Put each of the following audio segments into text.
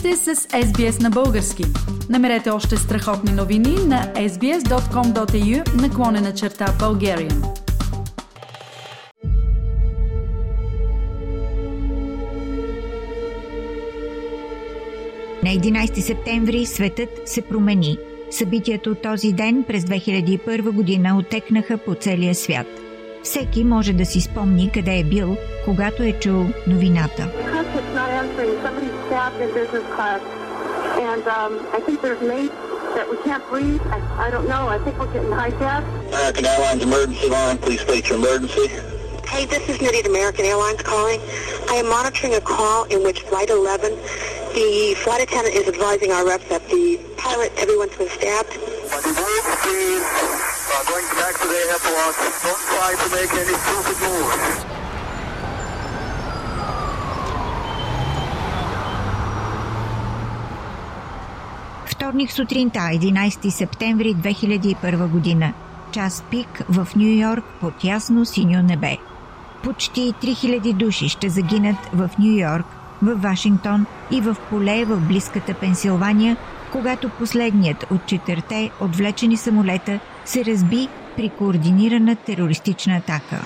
сте с SBS на български. Намерете още страхотни новини на sbs.com.au наклонена черта Bulgarian. На 11 септември светът се промени. Събитието този ден през 2001 година отекнаха по целия свят. Всеки може да си спомни къде е бил, когато е чул новината. And um, I think there's mates that we can't breathe. I, I don't know. I think we're getting hijacked. American Airlines emergency line. Please state your emergency. Hey, this is Nitty at American Airlines calling. I am monitoring a call in which Flight 11, the flight attendant is advising our reps that the pilot, everyone's been stabbed. Devoid speed. Uh, going back to the airport. Don't try to make any stupid moves. Вторник сутринта, 11 септември 2001 година. Час пик в Нью Йорк под ясно синьо небе. Почти 3000 души ще загинат в Нью Йорк, в Вашингтон и в поле в близката Пенсилвания, когато последният от четирте отвлечени самолета се разби при координирана терористична атака.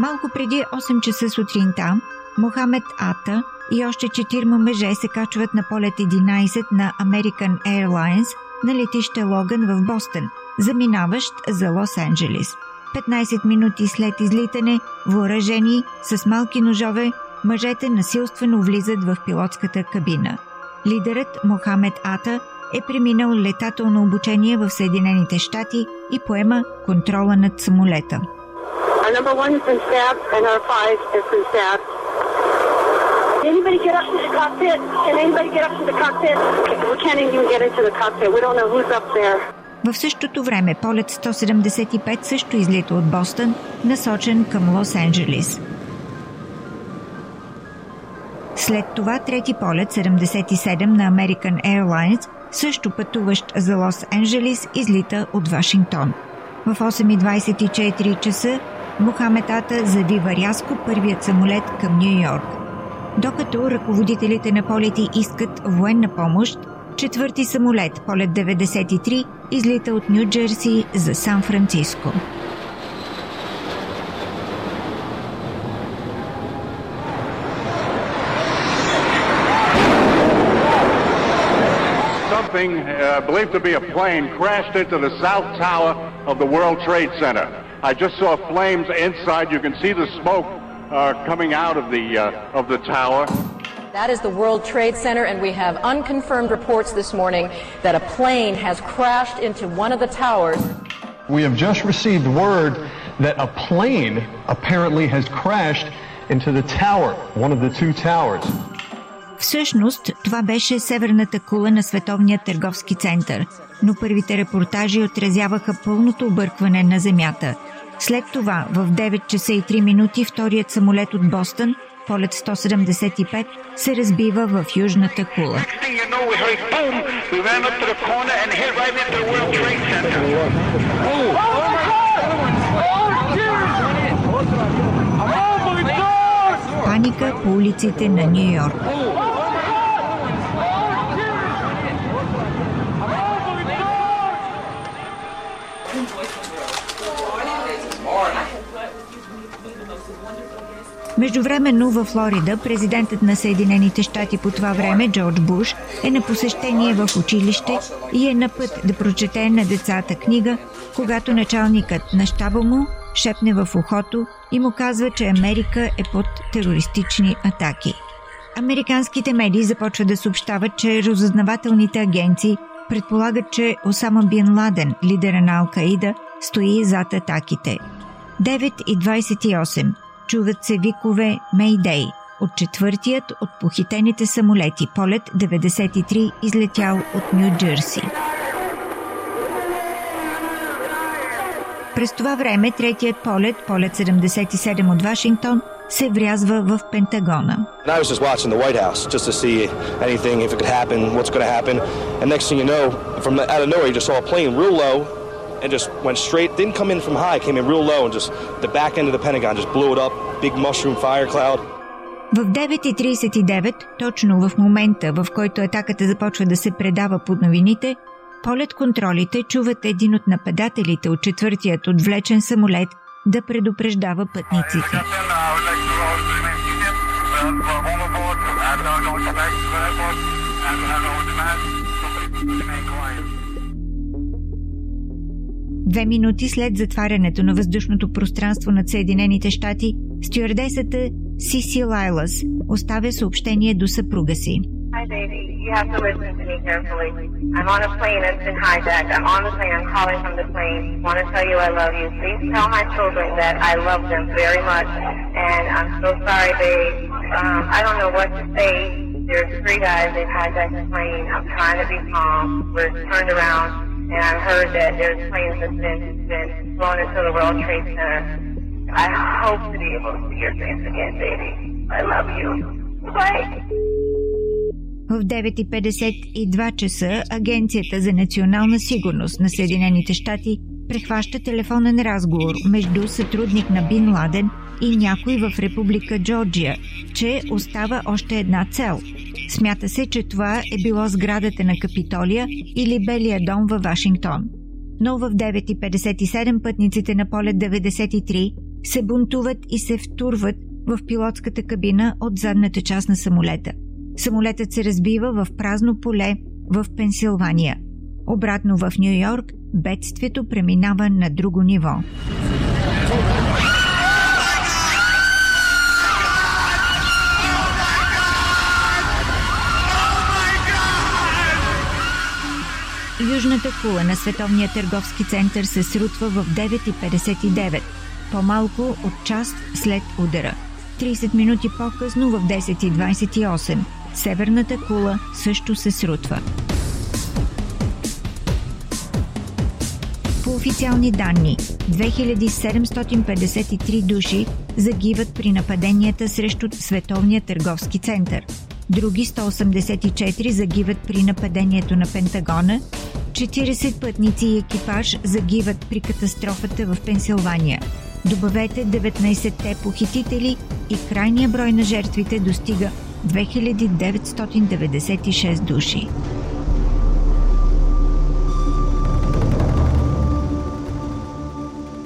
Малко преди 8 часа сутринта Мохамед Ата и още четирма мъже се качват на полет 11 на American Airlines на летище Логан в Бостън, заминаващ за Лос-Анджелис. 15 минути след излитане, въоръжени с малки ножове, мъжете насилствено влизат в пилотската кабина. Лидерът Мохамед Ата е преминал летателно обучение в Съединените щати и поема контрола над самолета. Our number one has been stabbed, and our five has been stabbed. Can anybody get up to the cockpit? Can anybody get up to the cockpit? We can't even get into the cockpit. We don't know who's up there. В същото време полет 175 също излита от Бостън, насочен към Лос-Анджелис. След това трети полет 77 на American Airlines, също пътуващ за Лос-Анджелис, излита от Вашингтон. В 8.24 часа Мохаметата завива рязко първият самолет към Нью Йорк. Докато ръководителите на полети искат военна помощ, четвърти самолет, полет 93, излита от Нью Джерси за Сан Something uh, believed to be a plane crashed into the south tower of the World Trade Center. I just saw flames inside. You can see the smoke uh, coming out of the uh, of the tower. That is the World Trade Center, and we have unconfirmed reports this morning that a plane has crashed into one of the towers. We have just received word that a plane apparently has crashed into the tower, one of the two towers. Всъщност, това беше северната кула на Световния търговски център, но първите репортажи отразяваха пълното объркване на земята. След това, в 9 часа и 3 минути, вторият самолет от Бостън, полет 175, се разбива в южната кула. Паника по улиците на Нью Йорк. Междувременно във Флорида президентът на Съединените щати по това време, Джордж Буш, е на посещение в училище и е на път да прочете на децата книга, когато началникът на щаба му шепне в ухото и му казва, че Америка е под терористични атаки. Американските медии започват да съобщават, че разузнавателните агенции предполагат, че Осама Бин Ладен, лидера на Ал-Каида, стои зад атаките. 9.28 чуват се викове Мейдей от четвъртият от похитените самолети полет 93 излетял от Нью Джерси. През това време третият полет, полет 77 от Вашингтон, се врязва в Пентагона. Happen, you know, the, low and just went straight. Didn't come in from high, came in real low and just the back end of the Pentagon just blew it up. Big mushroom fire cloud. В 9.39, точно в момента, в който атаката започва да се предава под новините, полет контролите чуват един от нападателите от четвъртият отвлечен самолет да предупреждава пътниците. Две минути след затварянето на въздушното пространство над Съединените щати, стюардесата Сиси Лайлас оставя съобщение до съпруга си. Hi, baby. You have to listen to me carefully. I'm on a plane that's been hijacked. I'm on the plane. I'm calling from the plane. want to tell you I love you. Please tell my children that I love them very much. And I'm so sorry, babe. Um, I don't know what to say. There's three guys. They've hijacked the plane. I'm trying to be calm. We're turned around, and I heard that there's planes that's been, been flown into the World Trade Center. I hope to be able to see your face again, baby. I love you. Bye. В 9.52 часа Агенцията за национална сигурност на Съединените щати прехваща телефонен разговор между сътрудник на Бин Ладен и някой в Република Джорджия, че остава още една цел. Смята се, че това е било сградата на Капитолия или Белия дом във Вашингтон. Но в 9.57 пътниците на полет 93 се бунтуват и се втурват в пилотската кабина от задната част на самолета. Самолетът се разбива в празно поле в Пенсилвания. Обратно в Нью Йорк бедствието преминава на друго ниво. Южната кула на Световния търговски център се срутва в 9.59, по-малко от час след удара. 30 минути по-късно в 10.28 Северната кула също се срутва. По официални данни, 2753 души загиват при нападенията срещу Световния търговски център. Други 184 загиват при нападението на Пентагона, 40 пътници и екипаж загиват при катастрофата в Пенсилвания. Добавете 19-те похитители и крайния брой на жертвите достига 2996 души.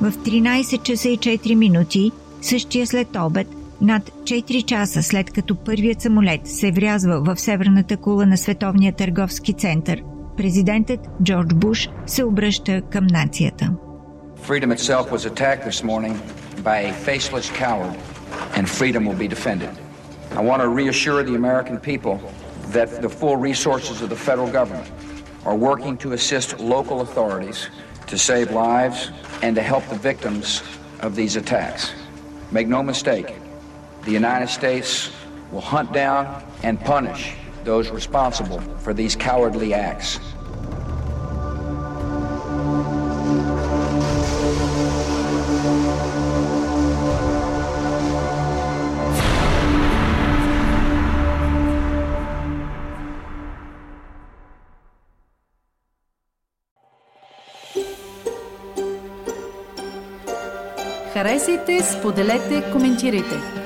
В 13 часа и 4 минути, същия след обед, над 4 часа след като първият самолет се врязва в северната кула на Световния търговски център, президентът Джордж Буш се обръща към нацията. Freedom itself was attacked this morning by a faceless coward, and freedom will be defended. I want to reassure the American people that the full resources of the federal government are working to assist local authorities to save lives and to help the victims of these attacks. Make no mistake, the United States will hunt down and punish those responsible for these cowardly acts. Харесайте, споделете, коментирайте.